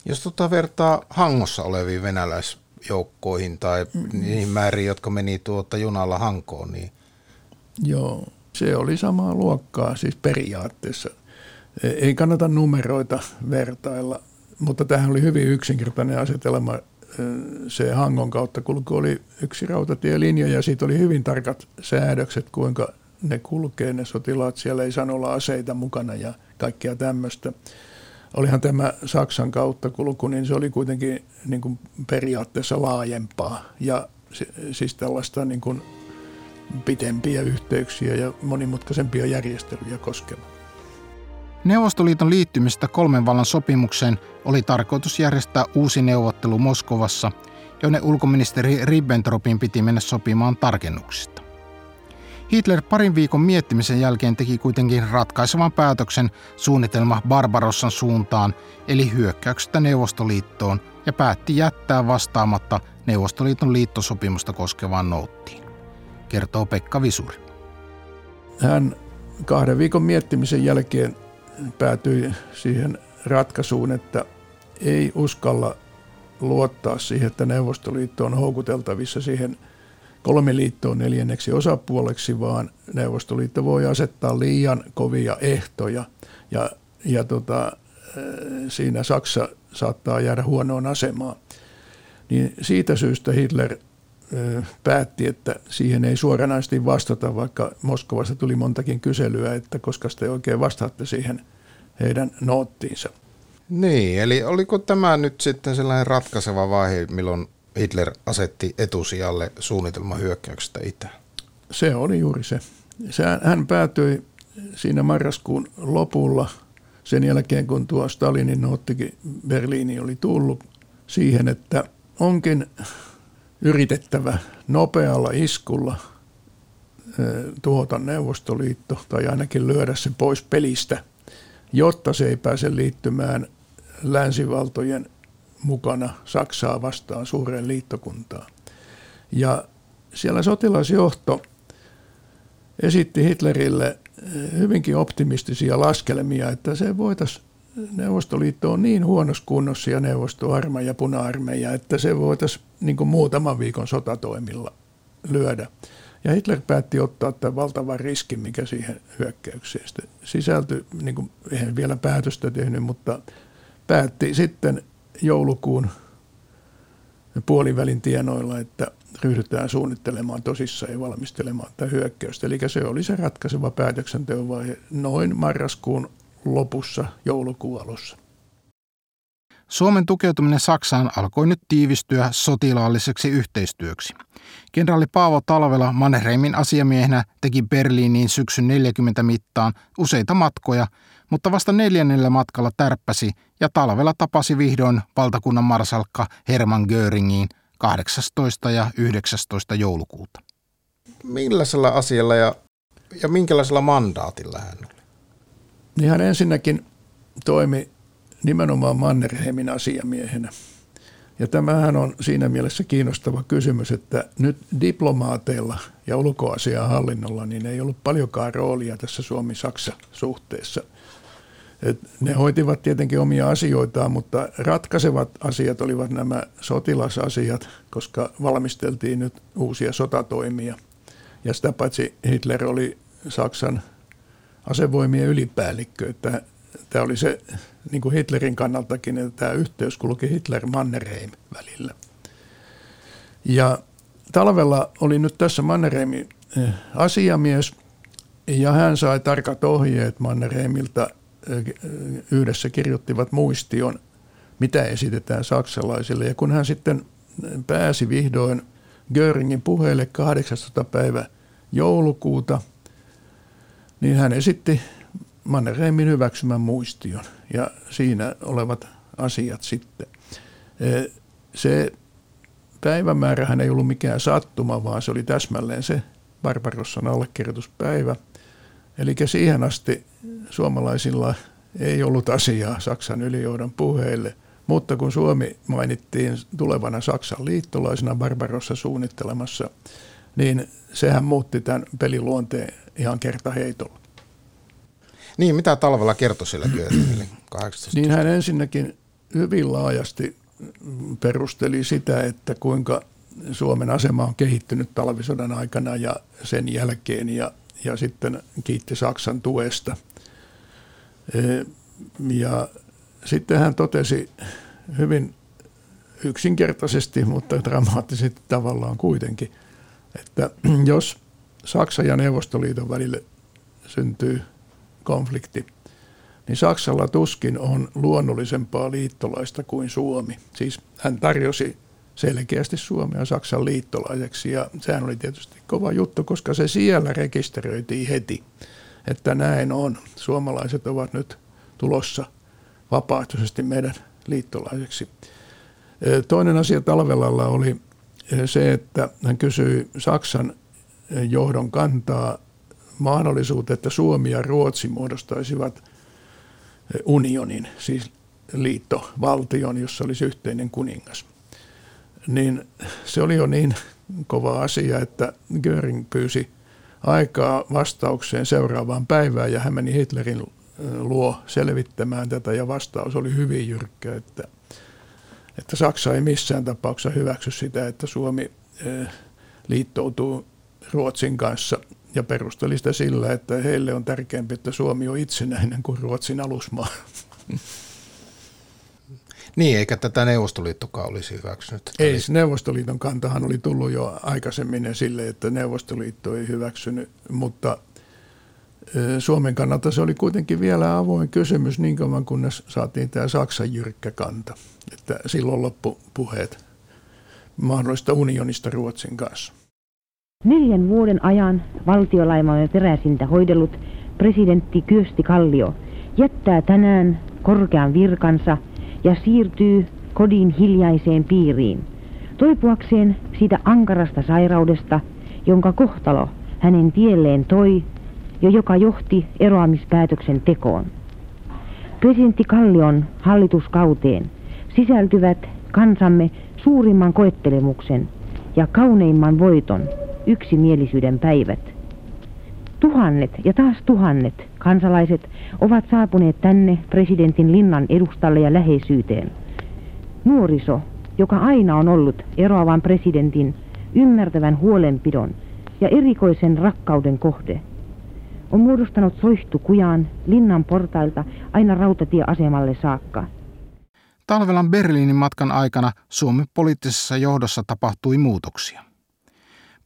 Jos tota vertaa Hangossa oleviin venäläisjoukkoihin tai mm. niihin määriin, jotka meni tuota junalla Hankoon, niin... Joo, se oli samaa luokkaa siis periaatteessa. Ei kannata numeroita vertailla, mutta tähän oli hyvin yksinkertainen asetelma. E, se Hangon kautta kulku oli yksi rautatielinja ja siitä oli hyvin tarkat säädökset, kuinka ne kulkee, ne sotilaat. Siellä ei saanut olla aseita mukana ja kaikkea tämmöistä. Olihan tämä Saksan kautta kulku, niin se oli kuitenkin niin kuin periaatteessa laajempaa ja siis tällaista niin kuin pitempiä yhteyksiä ja monimutkaisempia järjestelyjä koskeva. Neuvostoliiton liittymistä kolmen vallan sopimukseen oli tarkoitus järjestää uusi neuvottelu Moskovassa, jonne ulkoministeri Ribbentropin piti mennä sopimaan tarkennuksista. Hitler parin viikon miettimisen jälkeen teki kuitenkin ratkaisevan päätöksen suunnitelma Barbarossan suuntaan, eli hyökkäyksestä Neuvostoliittoon, ja päätti jättää vastaamatta Neuvostoliiton liittosopimusta koskevaan noottiin kertoo Pekka Visuri. Hän kahden viikon miettimisen jälkeen päätyi siihen ratkaisuun, että ei uskalla luottaa siihen, että Neuvostoliitto on houkuteltavissa siihen kolmiliittoon neljänneksi osapuoleksi, vaan Neuvostoliitto voi asettaa liian kovia ehtoja. Ja, ja tota, siinä Saksa saattaa jäädä huonoon asemaan. Niin siitä syystä Hitler päätti, että siihen ei suoranaisesti vastata, vaikka Moskovasta tuli montakin kyselyä, että koska te oikein vastaatte siihen heidän noottiinsa. Niin, eli oliko tämä nyt sitten sellainen ratkaiseva vaihe, milloin Hitler asetti etusijalle suunnitelman hyökkäyksestä itään? Se oli juuri se. Hän päätyi siinä marraskuun lopulla, sen jälkeen kun tuo Stalinin noottikin Berliini oli tullut, siihen, että onkin yritettävä nopealla iskulla tuhota Neuvostoliitto tai ainakin lyödä se pois pelistä, jotta se ei pääse liittymään länsivaltojen mukana Saksaa vastaan suureen liittokuntaan. Ja siellä sotilasjohto esitti Hitlerille hyvinkin optimistisia laskelmia, että se voitaisiin Neuvostoliitto on niin huonossa kunnossa ja neuvostoarmeija ja puna-armeija, että se voitaisiin niin muutaman viikon sotatoimilla lyödä. Ja Hitler päätti ottaa tämän valtavan riskin, mikä siihen hyökkäykseen sisältyi, niin kuin, eihän vielä päätöstä tehnyt, mutta päätti sitten joulukuun puolivälin tienoilla, että ryhdytään suunnittelemaan tosissaan ja valmistelemaan tätä hyökkäystä. Eli se oli se ratkaiseva päätöksenteon vaihe noin marraskuun lopussa joulukuun alussa. Suomen tukeutuminen Saksaan alkoi nyt tiivistyä sotilaalliseksi yhteistyöksi. Kenraali Paavo Talvela Mannerheimin asiamiehenä teki Berliiniin syksyn 40 mittaan useita matkoja, mutta vasta neljännellä matkalla tärppäsi ja Talvela tapasi vihdoin valtakunnan marsalkka Hermann Göringiin 18. ja 19. joulukuuta. Millaisella asialla ja, ja minkälaisella mandaatilla hän oli? Niin hän ensinnäkin toimi nimenomaan Mannerheimin asiamiehenä. Ja tämähän on siinä mielessä kiinnostava kysymys, että nyt diplomaateilla ja hallinnolla niin ei ollut paljonkaan roolia tässä Suomi-Saksa-suhteessa. Et ne hoitivat tietenkin omia asioitaan, mutta ratkaisevat asiat olivat nämä sotilasasiat, koska valmisteltiin nyt uusia sotatoimia. Ja sitä paitsi Hitler oli Saksan asevoimien ylipäällikkö. Että tämä oli se niin kuin Hitlerin kannaltakin, että tämä yhteys kulki Hitler-Mannerheim välillä. Ja talvella oli nyt tässä Mannerheimin eh, asiamies, ja hän sai tarkat ohjeet Mannerheimilta. Eh, yhdessä kirjoittivat muistion, mitä esitetään saksalaisille. Ja kun hän sitten pääsi vihdoin Göringin puheelle 18. päivä joulukuuta – niin hän esitti Mannerheimin hyväksymän muistion ja siinä olevat asiat sitten. E, se päivämäärähän ei ollut mikään sattuma, vaan se oli täsmälleen se Barbarossan allekirjoituspäivä. Eli siihen asti suomalaisilla ei ollut asiaa Saksan ylijohdon puheille, mutta kun Suomi mainittiin tulevana Saksan liittolaisena Barbarossa suunnittelemassa, niin sehän muutti tämän peliluonteen ihan kertaheitolla. Niin, mitä talvella kertoi sillä Göringille? *clears throat* Niin hän ensinnäkin hyvin laajasti perusteli sitä, että kuinka Suomen asema on kehittynyt talvisodan aikana ja sen jälkeen ja, ja sitten kiitti Saksan tuesta. E, ja sitten hän totesi hyvin yksinkertaisesti, mutta dramaattisesti tavallaan kuitenkin, että *clears throat* jos Saksan ja Neuvostoliiton välille syntyy konflikti, niin Saksalla tuskin on luonnollisempaa liittolaista kuin Suomi. Siis hän tarjosi selkeästi Suomea Saksan liittolaiseksi ja sehän oli tietysti kova juttu, koska se siellä rekisteröitiin heti, että näin on. Suomalaiset ovat nyt tulossa vapaaehtoisesti meidän liittolaiseksi. Toinen asia talvelalla oli se, että hän kysyi Saksan johdon kantaa mahdollisuutta, että Suomi ja Ruotsi muodostaisivat unionin, siis liittovaltion, jossa olisi yhteinen kuningas. Niin se oli jo niin kova asia, että Göring pyysi aikaa vastaukseen seuraavaan päivään ja hän meni Hitlerin luo selvittämään tätä ja vastaus oli hyvin jyrkkä, että, että Saksa ei missään tapauksessa hyväksy sitä, että Suomi liittoutuu Ruotsin kanssa ja perusteli sitä sillä, että heille on tärkeämpi, että Suomi on itsenäinen kuin Ruotsin alusmaa. Niin, eikä tätä Neuvostoliittokaan olisi hyväksynyt. Ei, Neuvostoliiton kantahan oli tullut jo aikaisemmin sille, että Neuvostoliitto ei hyväksynyt, mutta Suomen kannalta se oli kuitenkin vielä avoin kysymys niin kauan, kunnes saatiin tämä Saksan jyrkkä kanta. Että silloin loppu puheet mahdollista unionista Ruotsin kanssa. Neljän vuoden ajan valtiolaimamme peräisintä hoidellut presidentti Kyösti Kallio jättää tänään korkean virkansa ja siirtyy kodin hiljaiseen piiriin, toipuakseen siitä ankarasta sairaudesta, jonka kohtalo hänen tielleen toi ja joka johti eroamispäätöksen tekoon. Presidentti Kallion hallituskauteen sisältyvät kansamme suurimman koettelemuksen ja kauneimman voiton yksimielisyyden päivät. Tuhannet ja taas tuhannet kansalaiset ovat saapuneet tänne presidentin linnan edustalle ja läheisyyteen. Nuoriso, joka aina on ollut eroavan presidentin ymmärtävän huolenpidon ja erikoisen rakkauden kohde, on muodostanut soihtukujaan linnan portailta aina rautatieasemalle saakka. Talvelan Berliinin matkan aikana Suomen poliittisessa johdossa tapahtui muutoksia.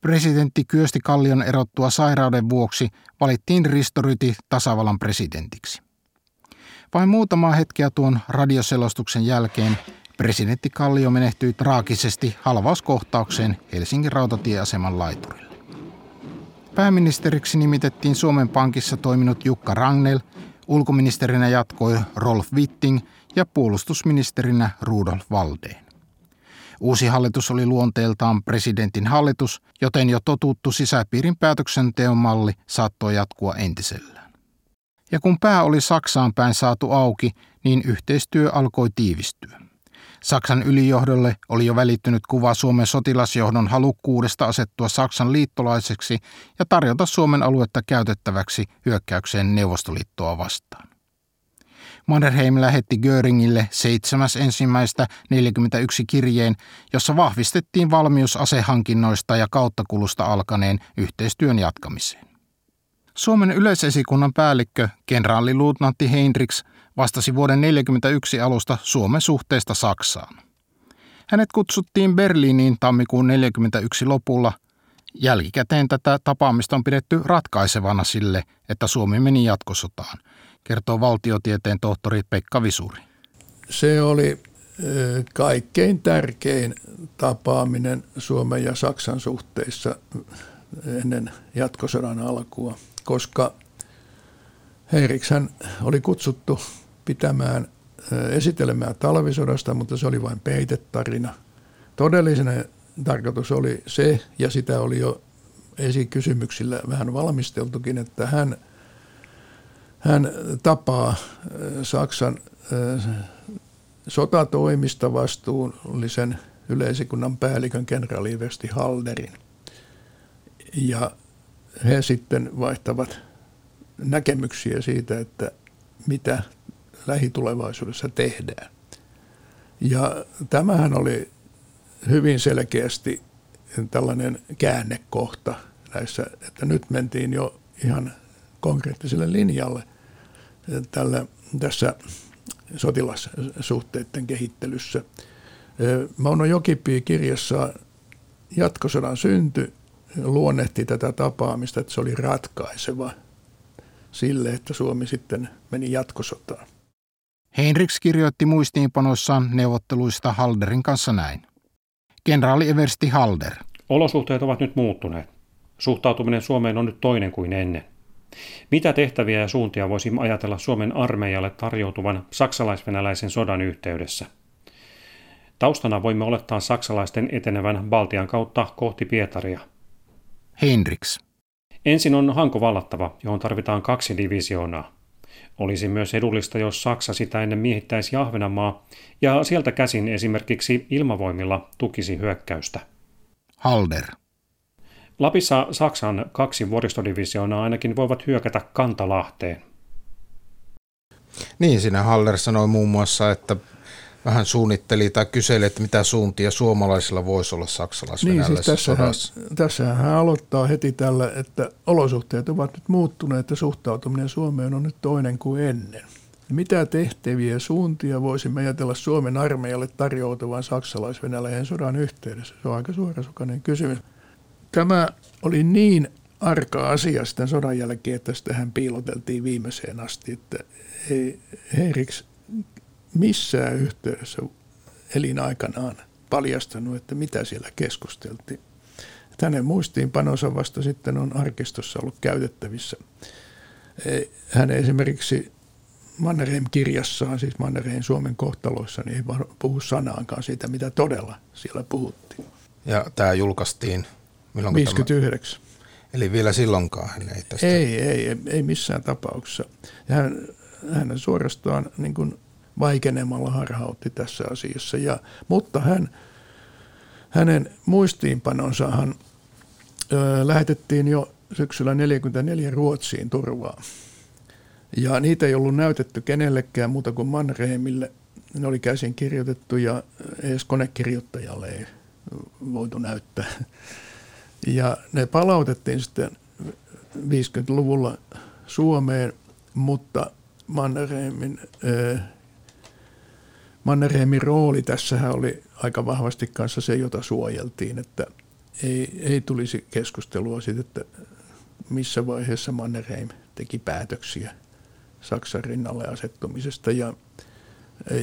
Presidentti Kyösti Kallion erottua sairauden vuoksi valittiin Ristoryti tasavallan presidentiksi. Vain muutama hetkeä tuon radioselostuksen jälkeen presidentti Kallio menehtyi traagisesti halvauskohtaukseen Helsingin rautatieaseman laiturille. Pääministeriksi nimitettiin Suomen Pankissa toiminut Jukka Rangel, ulkoministerinä jatkoi Rolf Witting ja puolustusministerinä Rudolf Valdeen. Uusi hallitus oli luonteeltaan presidentin hallitus, joten jo totuttu sisäpiirin päätöksenteon malli saattoi jatkua entisellään. Ja kun pää oli Saksaan päin saatu auki, niin yhteistyö alkoi tiivistyä. Saksan ylijohdolle oli jo välittynyt kuva Suomen sotilasjohdon halukkuudesta asettua Saksan liittolaiseksi ja tarjota Suomen aluetta käytettäväksi hyökkäykseen Neuvostoliittoa vastaan. Mannerheim lähetti Göringille 7. ensimmäistä 41 kirjeen, jossa vahvistettiin valmius asehankinnoista ja kauttakulusta alkaneen yhteistyön jatkamiseen. Suomen yleisesikunnan päällikkö, kenraaliluutnantti Heinrichs, vastasi vuoden 1941 alusta Suomen suhteesta Saksaan. Hänet kutsuttiin Berliiniin tammikuun 1941 lopulla. Jälkikäteen tätä tapaamista on pidetty ratkaisevana sille, että Suomi meni jatkosotaan, kertoo valtiotieteen tohtori Pekka Visuri. Se oli kaikkein tärkein tapaaminen Suomen ja Saksan suhteissa ennen jatkosodan alkua, koska Heirikshän oli kutsuttu pitämään esitelemään talvisodasta, mutta se oli vain peitetarina. Todellinen tarkoitus oli se, ja sitä oli jo esikysymyksillä vähän valmisteltukin, että hän, hän tapaa Saksan sotatoimista vastuullisen yleisikunnan päällikön kenraali Vesti Halderin. Ja he sitten vaihtavat näkemyksiä siitä, että mitä lähitulevaisuudessa tehdään. Ja tämähän oli hyvin selkeästi tällainen käännekohta näissä, että nyt mentiin jo ihan konkreettiselle linjalle tällä, tässä sotilassuhteiden kehittelyssä. Mauno Jokipii kirjassa Jatkosodan synty luonnehti tätä tapaamista, että se oli ratkaiseva sille, että Suomi sitten meni jatkosotaan. Heinrichs kirjoitti muistiinpanoissaan neuvotteluista Halderin kanssa näin. Kenraali Eversti Halder. Olosuhteet ovat nyt muuttuneet. Suhtautuminen Suomeen on nyt toinen kuin ennen. Mitä tehtäviä ja suuntia voisimme ajatella Suomen armeijalle tarjoutuvan saksalais-venäläisen sodan yhteydessä? Taustana voimme olettaa saksalaisten etenevän Baltian kautta kohti Pietaria. Heinrichs. Ensin on Hanko vallattava, johon tarvitaan kaksi divisioonaa. Olisi myös edullista, jos Saksa sitä ennen miehittäisi Ahvenanmaa ja sieltä käsin esimerkiksi ilmavoimilla tukisi hyökkäystä. Halder. Lapissa Saksan kaksi vuoristodivisioonaa ainakin voivat hyökätä Kantalahteen. Niin, siinä Halder sanoi muun muassa, että vähän suunnitteli tai kyseli, että mitä suuntia suomalaisilla voisi olla saksalais niin, siis tässähän, tässähän hän aloittaa heti tällä, että olosuhteet ovat nyt muuttuneet ja suhtautuminen Suomeen on nyt toinen kuin ennen. mitä tehtäviä suuntia voisimme ajatella Suomen armeijalle tarjoutuvan saksalais-venäläisen sodan yhteydessä? Se on aika suorasukainen kysymys. Tämä oli niin arka asia sitten sodan jälkeen, että tähän piiloteltiin viimeiseen asti, että ei Henriks missään yhteydessä elinaikanaan paljastanut, että mitä siellä keskusteltiin. Hänen muistiinpanonsa vasta sitten on arkistossa ollut käytettävissä. Hän esimerkiksi Mannerheim-kirjassaan, siis Mannerheim Suomen kohtaloissa, niin ei puhu sanaankaan siitä, mitä todella siellä puhuttiin. Ja tämä julkaistiin milloin 59. Tämä? Eli vielä silloinkaan hän ei tästä... Ei, ei, ei missään tapauksessa. Ja hän, hän suorastaan niin kuin vaikenemalla harhautti tässä asiassa. Ja, mutta hän, hänen muistiinpanonsahan ö, lähetettiin jo syksyllä 1944 Ruotsiin turvaa. Ja niitä ei ollut näytetty kenellekään muuta kuin Mannerheimille. Ne oli käsin kirjoitettu ja edes konekirjoittajalle ei voitu näyttää. Ja ne palautettiin sitten 50-luvulla Suomeen, mutta Mannerheimin, äh, Mannerheimin rooli tässä oli aika vahvasti kanssa se, jota suojeltiin, että ei, ei tulisi keskustelua siitä, että missä vaiheessa Mannerheim teki päätöksiä Saksan rinnalle asettumisesta. Ja,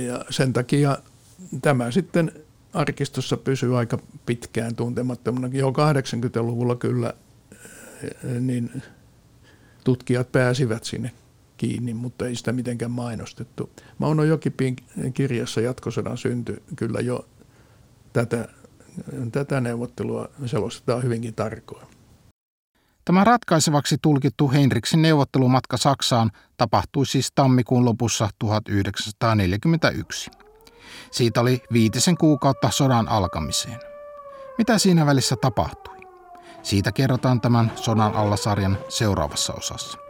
ja sen takia tämä sitten arkistossa pysyy aika pitkään tuntemattomana. Jo 80-luvulla kyllä niin tutkijat pääsivät sinne kiinni, mutta ei sitä mitenkään mainostettu. Mauno Jokipin kirjassa Jatkosodan synty kyllä jo tätä, tätä neuvottelua selostetaan hyvinkin tarkoin. Tämä ratkaisevaksi tulkittu Heinriksin neuvottelumatka Saksaan tapahtui siis tammikuun lopussa 1941. Siitä oli viitisen kuukautta sodan alkamiseen. Mitä siinä välissä tapahtui? Siitä kerrotaan tämän sodan allasarjan seuraavassa osassa.